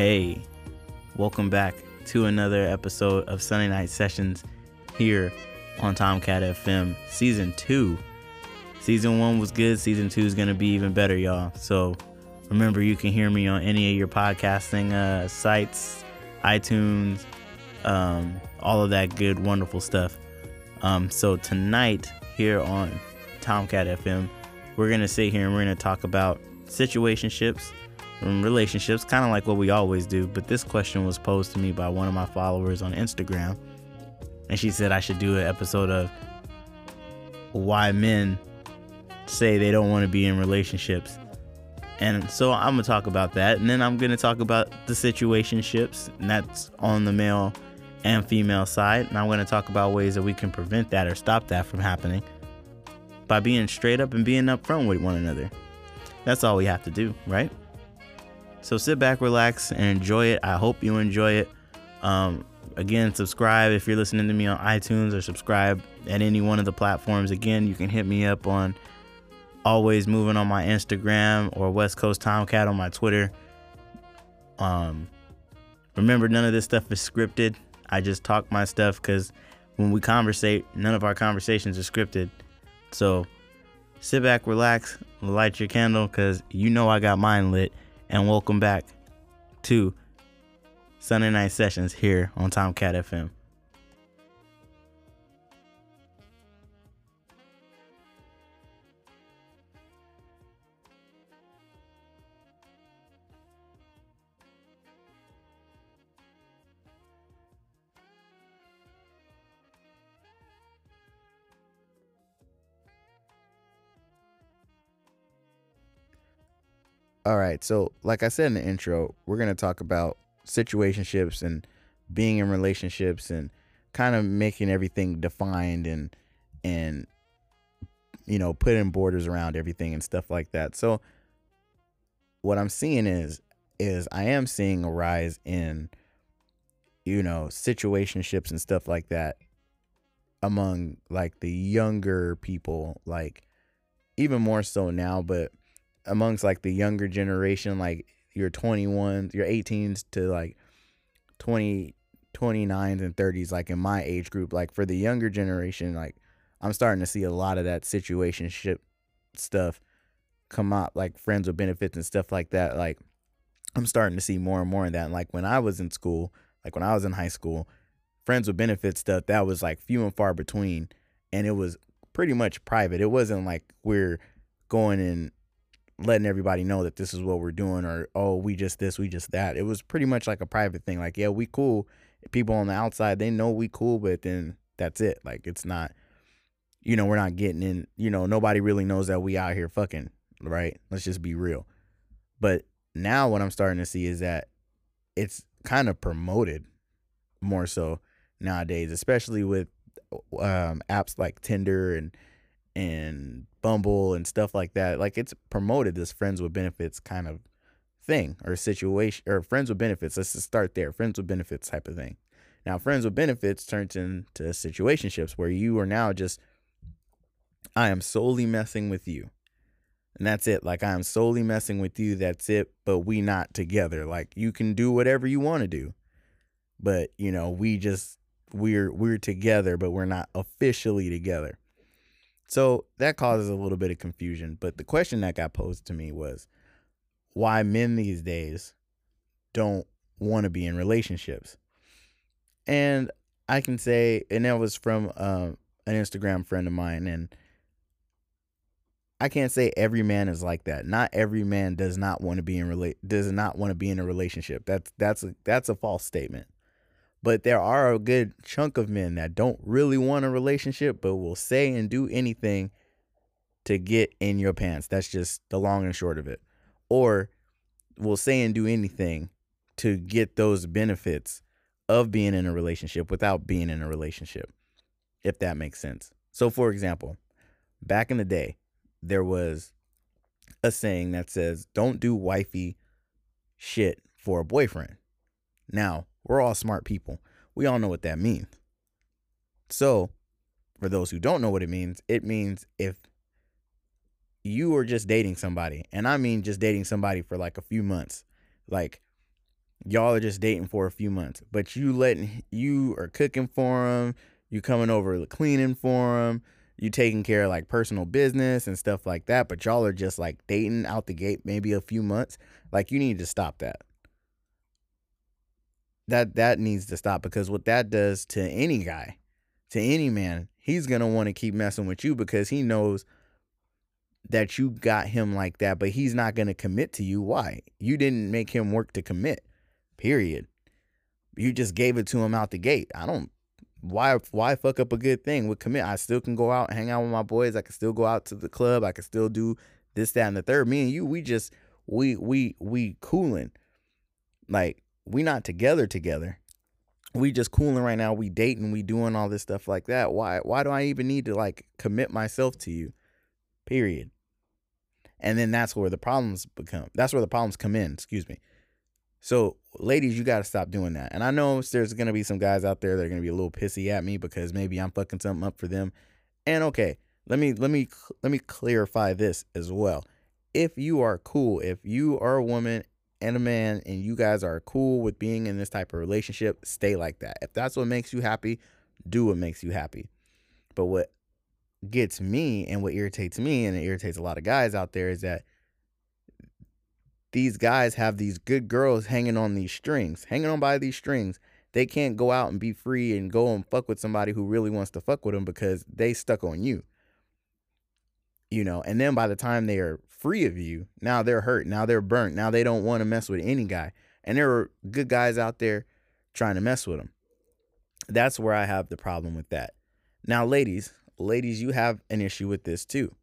Hey, welcome back to another episode of Sunday Night Sessions here on Tomcat FM Season 2. Season 1 was good, Season 2 is going to be even better, y'all. So remember, you can hear me on any of your podcasting uh, sites, iTunes, um, all of that good, wonderful stuff. Um, so tonight, here on Tomcat FM, we're going to sit here and we're going to talk about situationships relationships, kind of like what we always do. But this question was posed to me by one of my followers on Instagram. And she said I should do an episode of why men say they don't want to be in relationships. And so I'm going to talk about that. And then I'm going to talk about the situationships, and that's on the male and female side. And I'm going to talk about ways that we can prevent that or stop that from happening by being straight up and being upfront with one another. That's all we have to do, right? So sit back, relax, and enjoy it. I hope you enjoy it. Um, again, subscribe if you're listening to me on iTunes or subscribe at any one of the platforms. Again, you can hit me up on always moving on my Instagram or West Coast Tomcat on my Twitter. Um, remember, none of this stuff is scripted. I just talk my stuff because when we conversate, none of our conversations are scripted. So sit back, relax, light your candle because you know I got mine lit and welcome back to Sunday Night Sessions here on Tomcat FM. All right. So, like I said in the intro, we're going to talk about situationships and being in relationships and kind of making everything defined and and you know, putting borders around everything and stuff like that. So, what I'm seeing is is I am seeing a rise in you know, situationships and stuff like that among like the younger people like even more so now, but amongst like the younger generation, like your 21s, your 18s to like 20, 29s and 30s, like in my age group, like for the younger generation, like I'm starting to see a lot of that situationship stuff come up, like friends with benefits and stuff like that. Like I'm starting to see more and more of that. And like when I was in school, like when I was in high school, friends with benefits stuff, that was like few and far between. And it was pretty much private. It wasn't like we're going and letting everybody know that this is what we're doing or oh we just this we just that. It was pretty much like a private thing like yeah we cool. People on the outside they know we cool but then that's it. Like it's not you know we're not getting in you know nobody really knows that we out here fucking right? Let's just be real. But now what i'm starting to see is that it's kind of promoted more so nowadays especially with um, apps like tinder and and Bumble and stuff like that. Like it's promoted this friends with benefits kind of thing or situation or friends with benefits. Let's just start there. Friends with benefits type of thing. Now, friends with benefits turns into situationships where you are now just I am solely messing with you. And that's it. Like I am solely messing with you. That's it. But we not together. Like you can do whatever you want to do. But, you know, we just we're we're together, but we're not officially together. So that causes a little bit of confusion. But the question that got posed to me was why men these days don't want to be in relationships. And I can say, and that was from um, an Instagram friend of mine, and I can't say every man is like that. Not every man does not want to be in relate does not want to be in a relationship. That's that's a that's a false statement. But there are a good chunk of men that don't really want a relationship, but will say and do anything to get in your pants. That's just the long and short of it. Or will say and do anything to get those benefits of being in a relationship without being in a relationship, if that makes sense. So, for example, back in the day, there was a saying that says, don't do wifey shit for a boyfriend. Now, we're all smart people. We all know what that means. So, for those who don't know what it means, it means if you are just dating somebody, and I mean just dating somebody for like a few months, like y'all are just dating for a few months, but you letting you are cooking for them, you coming over cleaning for them, you taking care of like personal business and stuff like that, but y'all are just like dating out the gate maybe a few months. Like you need to stop that. That that needs to stop because what that does to any guy, to any man, he's gonna want to keep messing with you because he knows that you got him like that, but he's not gonna commit to you. Why? You didn't make him work to commit. Period. You just gave it to him out the gate. I don't why why fuck up a good thing with commit? I still can go out hang out with my boys. I can still go out to the club. I can still do this, that, and the third. Me and you, we just we we we cooling. Like we not together together. We just cooling right now. We dating. We doing all this stuff like that. Why why do I even need to like commit myself to you? Period. And then that's where the problems become. That's where the problems come in. Excuse me. So, ladies, you got to stop doing that. And I know there's going to be some guys out there that are going to be a little pissy at me because maybe I'm fucking something up for them. And okay, let me let me let me clarify this as well. If you are cool, if you are a woman and a man and you guys are cool with being in this type of relationship, stay like that. If that's what makes you happy, do what makes you happy. But what gets me and what irritates me and it irritates a lot of guys out there is that these guys have these good girls hanging on these strings, hanging on by these strings. They can't go out and be free and go and fuck with somebody who really wants to fuck with them because they stuck on you. You know, and then by the time they are free of you, now they're hurt. Now they're burnt. Now they don't want to mess with any guy. And there are good guys out there trying to mess with them. That's where I have the problem with that. Now, ladies, ladies, you have an issue with this too.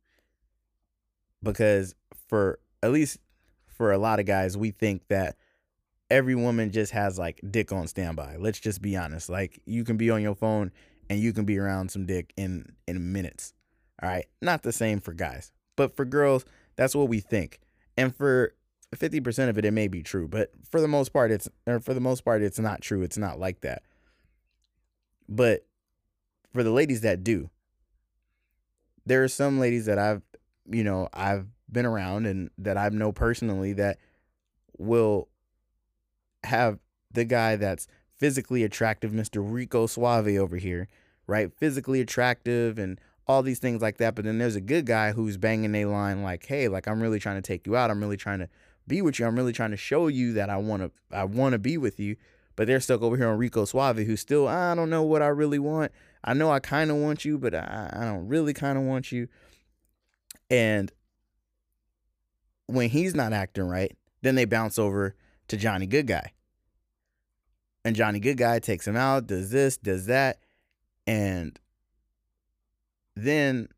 Because for at least for a lot of guys, we think that every woman just has like dick on standby. Let's just be honest. Like you can be on your phone and you can be around some dick in in minutes. All right? Not the same for guys. But for girls, that's what we think. And for 50% of it it may be true, but for the most part it's or for the most part it's not true. It's not like that. But for the ladies that do, there are some ladies that I've, you know, I've been around and that I know personally that will have the guy that's physically attractive, Mr. Rico Suave over here, right? Physically attractive and all these things like that. But then there's a good guy who's banging a line like, hey, like I'm really trying to take you out. I'm really trying to be with you. I'm really trying to show you that I want to I want to be with you. But they're stuck over here on Rico Suave, who's still, I don't know what I really want. I know I kind of want you, but I, I don't really kind of want you. And when he's not acting right, then they bounce over to Johnny Good Guy. And Johnny Good Guy takes him out, does this, does that. And then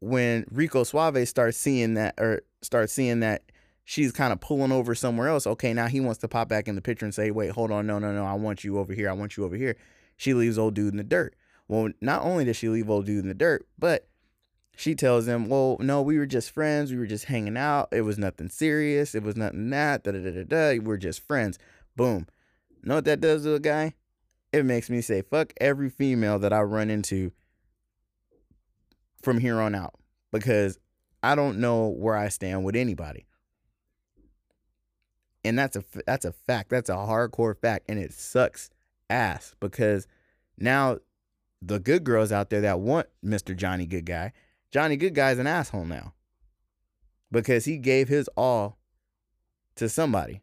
when Rico Suave starts seeing that or starts seeing that she's kind of pulling over somewhere else, okay, now he wants to pop back in the picture and say, wait, hold on, no, no, no, I want you over here, I want you over here. She leaves old dude in the dirt. Well, not only does she leave old dude in the dirt, but she tells him, "Well, no, we were just friends. We were just hanging out. It was nothing serious. It was nothing that. Da da da da da. We're just friends." Boom. Know what that does to a guy? It makes me say, "Fuck every female that I run into from here on out," because I don't know where I stand with anybody. And that's a that's a fact. That's a hardcore fact, and it sucks ass because now the good girls out there that want Mr. Johnny Good Guy Johnny Good Guy's an asshole now because he gave his all to somebody.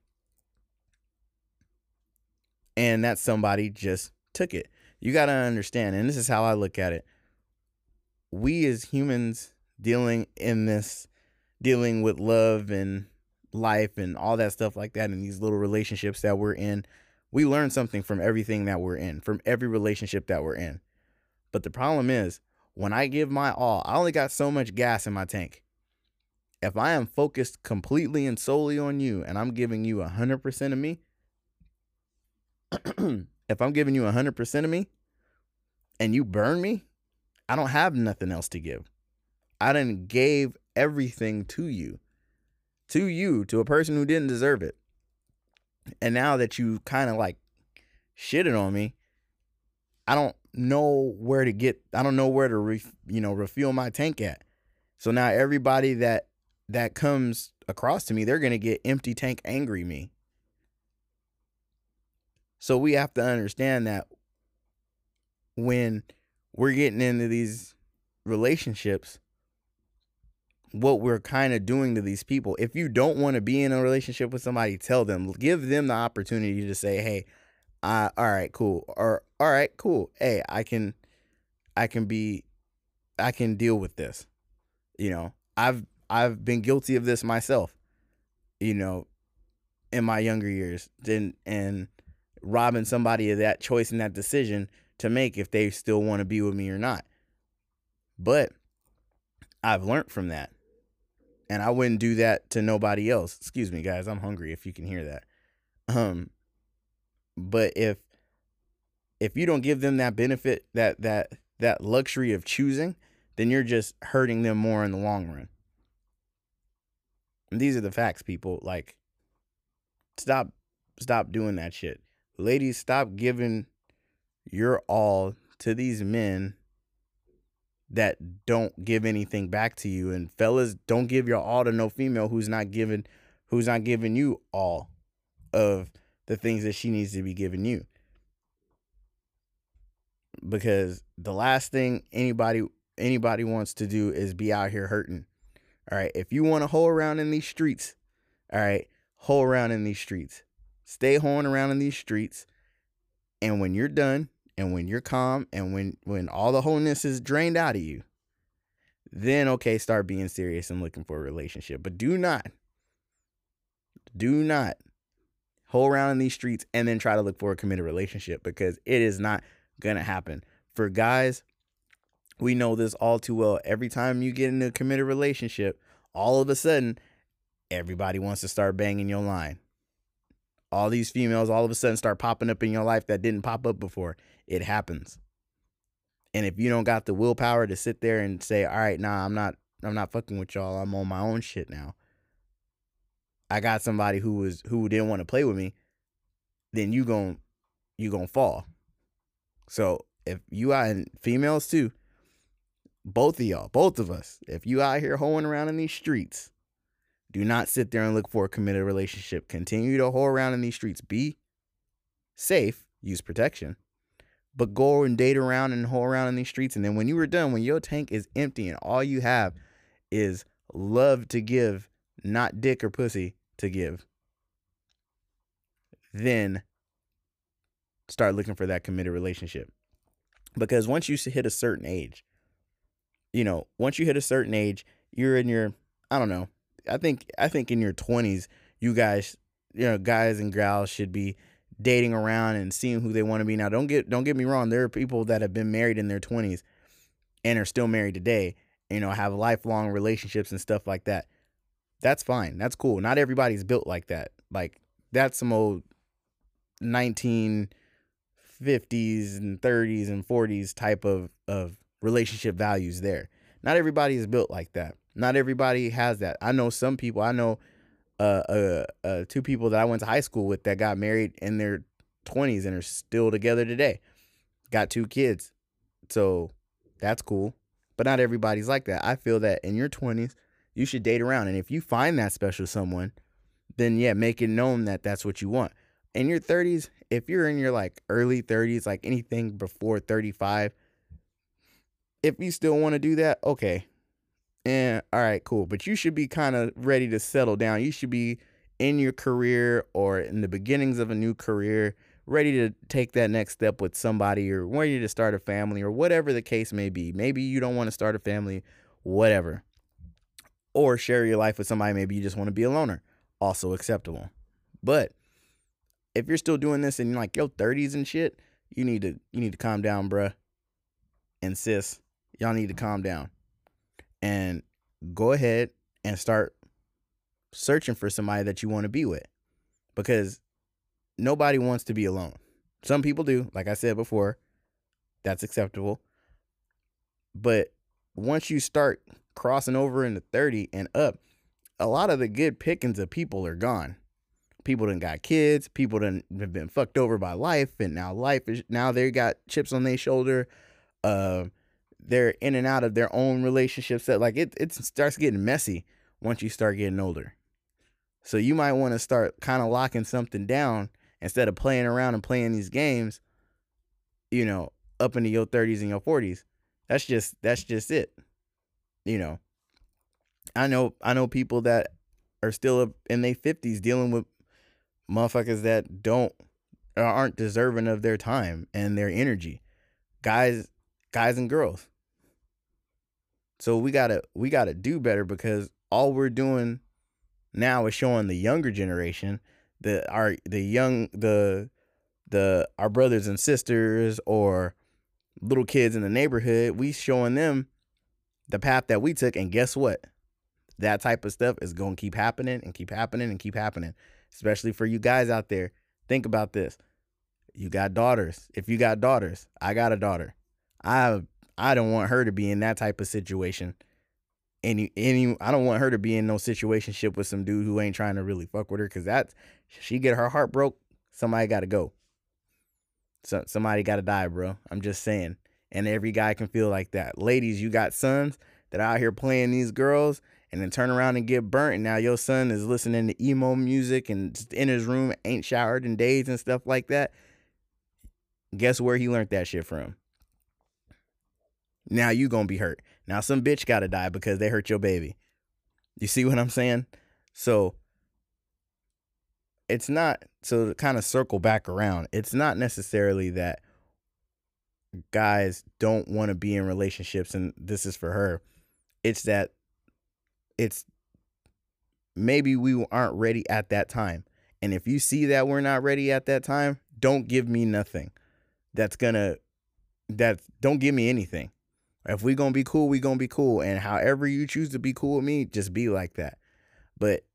And that somebody just took it. You got to understand, and this is how I look at it. We as humans dealing in this, dealing with love and life and all that stuff like that, and these little relationships that we're in, we learn something from everything that we're in, from every relationship that we're in. But the problem is, when I give my all, I only got so much gas in my tank. If I am focused completely and solely on you and I'm giving you 100% of me, if I'm giving you 100% of me and you burn me, I don't have nothing else to give. I didn't gave everything to you. To you, to a person who didn't deserve it. And now that you kind of like shitted on me, I don't know where to get I don't know where to re, you know refuel my tank at. So now everybody that that comes across to me, they're to get empty tank angry me. So we have to understand that when we're getting into these relationships, what we're kind of doing to these people. If you don't want to be in a relationship with somebody, tell them, give them the opportunity to say, "Hey, I all right, cool." Or all right, cool. Hey, I can I can be I can deal with this. You know, I've I've been guilty of this myself. You know, in my younger years, then and robbing somebody of that choice and that decision to make if they still want to be with me or not. But I've learned from that and I wouldn't do that to nobody else. Excuse me, guys. I'm hungry. If you can hear that. Um, but if if you don't give them that benefit, that that that luxury of choosing, then you're just hurting them more in the long run. And these are the facts, people. Like, stop stop doing that shit. Ladies, stop giving your all to these men that don't give anything back to you. And fellas don't give your all to no female who's not giving who's not giving you all of the things that she needs to be giving you. Because the last thing anybody anybody wants to do is be out here hurting. All right? If you want to hole around in these streets all right hole around in these streets. Stay hoeing around in these streets and when you're done and when you're calm and when when all the wholeness is drained out of you then okay start being serious and looking for a relationship. But do not do not hole around in these streets and then try to look for a committed relationship because it is not gonna happen. For guys we know this all too well. Every time you get in a committed relationship all of a sudden everybody wants to start banging your line all these females all of a sudden start popping up in your life that didn't pop up before it happens. And if you don't got the willpower to sit there and say, "All right, nah, I'm not I'm not fucking with y'all. I'm on my own shit now." I got somebody who was who didn't want to play with me, then you gon' you going to fall. So, if you are in females too, both of y'all, both of us, if you out here hoeing around in these streets, do not sit there and look for a committed relationship. Continue to hoe around in these streets. Be safe, use protection, but go and date around and hoe around in these streets. And then when you are done, when your tank is empty and all you have is love to give, not dick or pussy to give, then start looking for that committed relationship. Because once you hit a certain age, you know, once you hit a certain age, you're in your, I don't know, I think, I think in your 20s, you guys, you know, guys and gals should be dating around and seeing who they want to be. Now, don't get don't get me wrong. There are people that have been married in their twenties and are still married today. You know, have lifelong relationships and stuff like that. That's fine. That's cool. Not everybody's built like that. Like that's some old nineteen fifties and thirties and forties type of of relationship values there. Not everybody is built like that. Not everybody has that. I know some people. I know uh, uh, uh, two people that I went to high school with that got married in their 20s and are still together today. Got two kids. So that's cool. But not everybody's like that. I feel that in your 20s, you should date around. And if you find that special someone, then yeah, make it known that that's what you want. In your 30s, if you're in your like early 30s, like anything before 35, if you still want to do that, okay, and all right, cool. But you should be kind of ready to settle down. You should be in your career or in the beginnings of a new career, ready to take that next step with somebody or ready to start a family or whatever the case may be. Maybe you don't want to start a family, whatever. Or share your life with somebody. Maybe you just want to be a loner. Also acceptable. But if you're still doing this in like your 30s and shit, you need to you need to calm down, bruh. And sis, y'all need to calm down and go ahead and start searching for somebody that you want to be with because nobody wants to be alone. Some people do, like I said before, that's acceptable. But once you start crossing over into 30 and up, a lot of the good pickings of people are gone. People done got kids, people done have been fucked over by life, and now life is now they got chips on their shoulder. Uh, they're in and out of their own relationships that like it it starts getting messy once you start getting older. So you might want to start kind of locking something down instead of playing around and playing these games, you know, up into your 30s and your 40s. That's just that's just it. You know. I know I know people that are still in their 50s dealing with motherfuckers that don't uh, aren't deserving of their time and their energy. Guys guys and girls. So we got to we got to do better because all we're doing now is showing the younger generation the our the young the the our brothers and sisters or little kids in the neighborhood, we showing them the path that we took and guess what? That type of stuff is to keep happening and keep happening and keep happening. Especially for you guys out there. Think about this. You got daughters. If you got daughters, I got a daughter. I I don't want her to be in that type of situation. Any any I don't want her to be in no situationship with some dude who ain't trying to really fuck with her cuz that she get her heart broke, somebody got to go. So somebody got to die, bro. I'm just saying. And every guy can feel like that. Ladies, you got sons that out here playing these girls and then turn around and get burnt. And now your son is listening to emo music and in his room, ain't showered in days and stuff like that. Guess where he learned that shit from? Now you gonna be hurt. Now some bitch gotta die because they hurt your baby. You see what I'm saying? So it's not so to kind of circle back around. It's not necessarily that guys don't want to be in relationships and this is for her. It's that it's maybe we aren't ready at that time. And if you see that we're not ready at that time, don't give me nothing. That's gonna that don't give me anything. If we gonna be cool, we gonna be cool. And however you choose to be cool with me, just be like that. But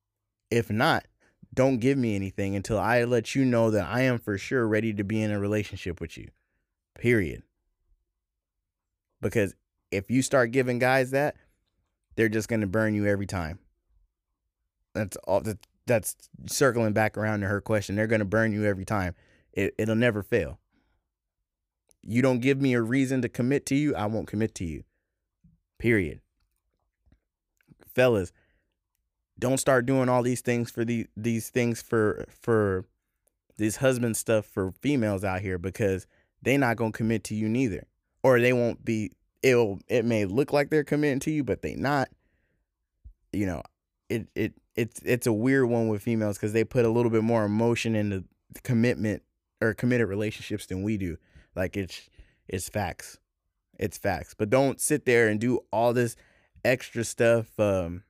if not, don't give me anything until I let you know that I am for sure ready to be in a relationship with you. Period. Because if you start giving guys that, they're just going to burn you every time. That's all that that's circling back around to her question. They're going to burn you every time. It it'll never fail. You don't give me a reason to commit to you, I won't commit to you. Period. Fellas, don't start doing all these things for the these things for for this husband stuff for females out here because they not gonna commit to you neither, or they won't be. It'll it may look like they're committing to you, but they not. You know, it it it's it's a weird one with females because they put a little bit more emotion into commitment or committed relationships than we do. Like it's it's facts, it's facts. But don't sit there and do all this extra stuff. Um,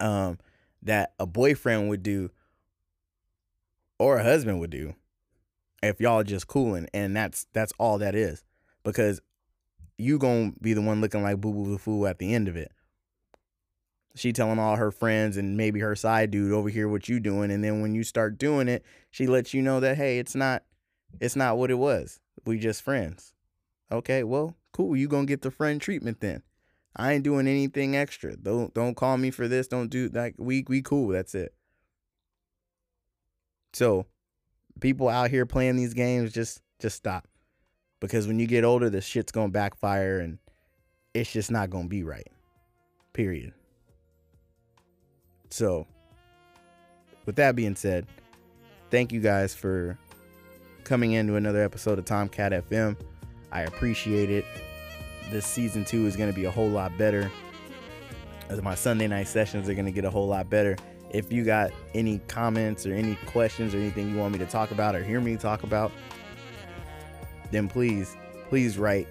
um, that a boyfriend would do or a husband would do if y'all just cooling and that's that's all that is because you gonna be the one looking like boo boo the fool at the end of it she telling all her friends and maybe her side dude over here what you doing and then when you start doing it she lets you know that hey it's not it's not what it was we just friends okay well cool you gonna get the friend treatment then I ain't doing anything extra. Don't don't call me for this. Don't do like we we cool. That's it. So, people out here playing these games just just stop. Because when you get older, the shit's to backfire and it's just not to be right. Period. So, with that being said, thank you guys for coming into another episode of Tomcat FM. I appreciate it this season two is going to be a whole lot better. As my Sunday night sessions are going to get a whole lot better. If you got any comments or any questions or anything you want me to talk about or hear me talk about, then please, please write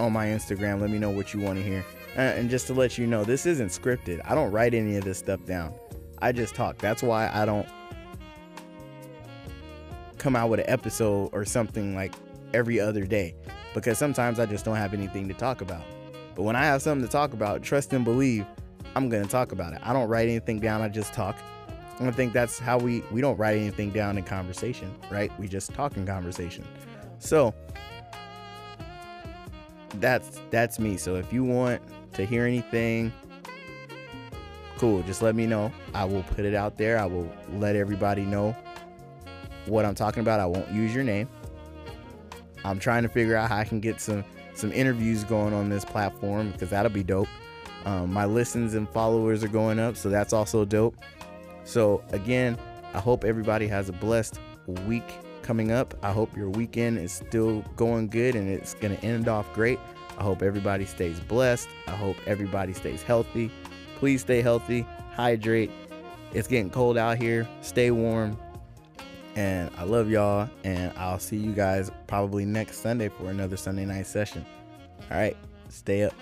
on my Instagram. Let me know what you want to hear. Uh, and just to let you know, this isn't scripted. I don't write any of this stuff down. I just talk. That's why I don't come out with an episode or something like every other day because sometimes I just don't have anything to talk about. But when I have something to talk about, trust and believe, I'm going to talk about it. I don't write anything down, I just talk. And I think that's how we we don't write anything down in conversation, right? We just talk in conversation. So that's that's me. So if you want to hear anything, cool, just let me know. I will put it out there. I will let everybody know what I'm talking about. I won't use your name. I'm trying to figure out how I can get some some interviews going on this platform because that'll be dope. Um, my listens and followers are going up, so that's also dope. So again, I hope everybody has a blessed week coming up. I hope your weekend is still going good and it's going to end off great. I hope everybody stays blessed. I hope everybody stays healthy. Please stay healthy, hydrate. It's getting cold out here. Stay warm. And I love y'all. And I'll see you guys probably next Sunday for another Sunday night session. All right. Stay up.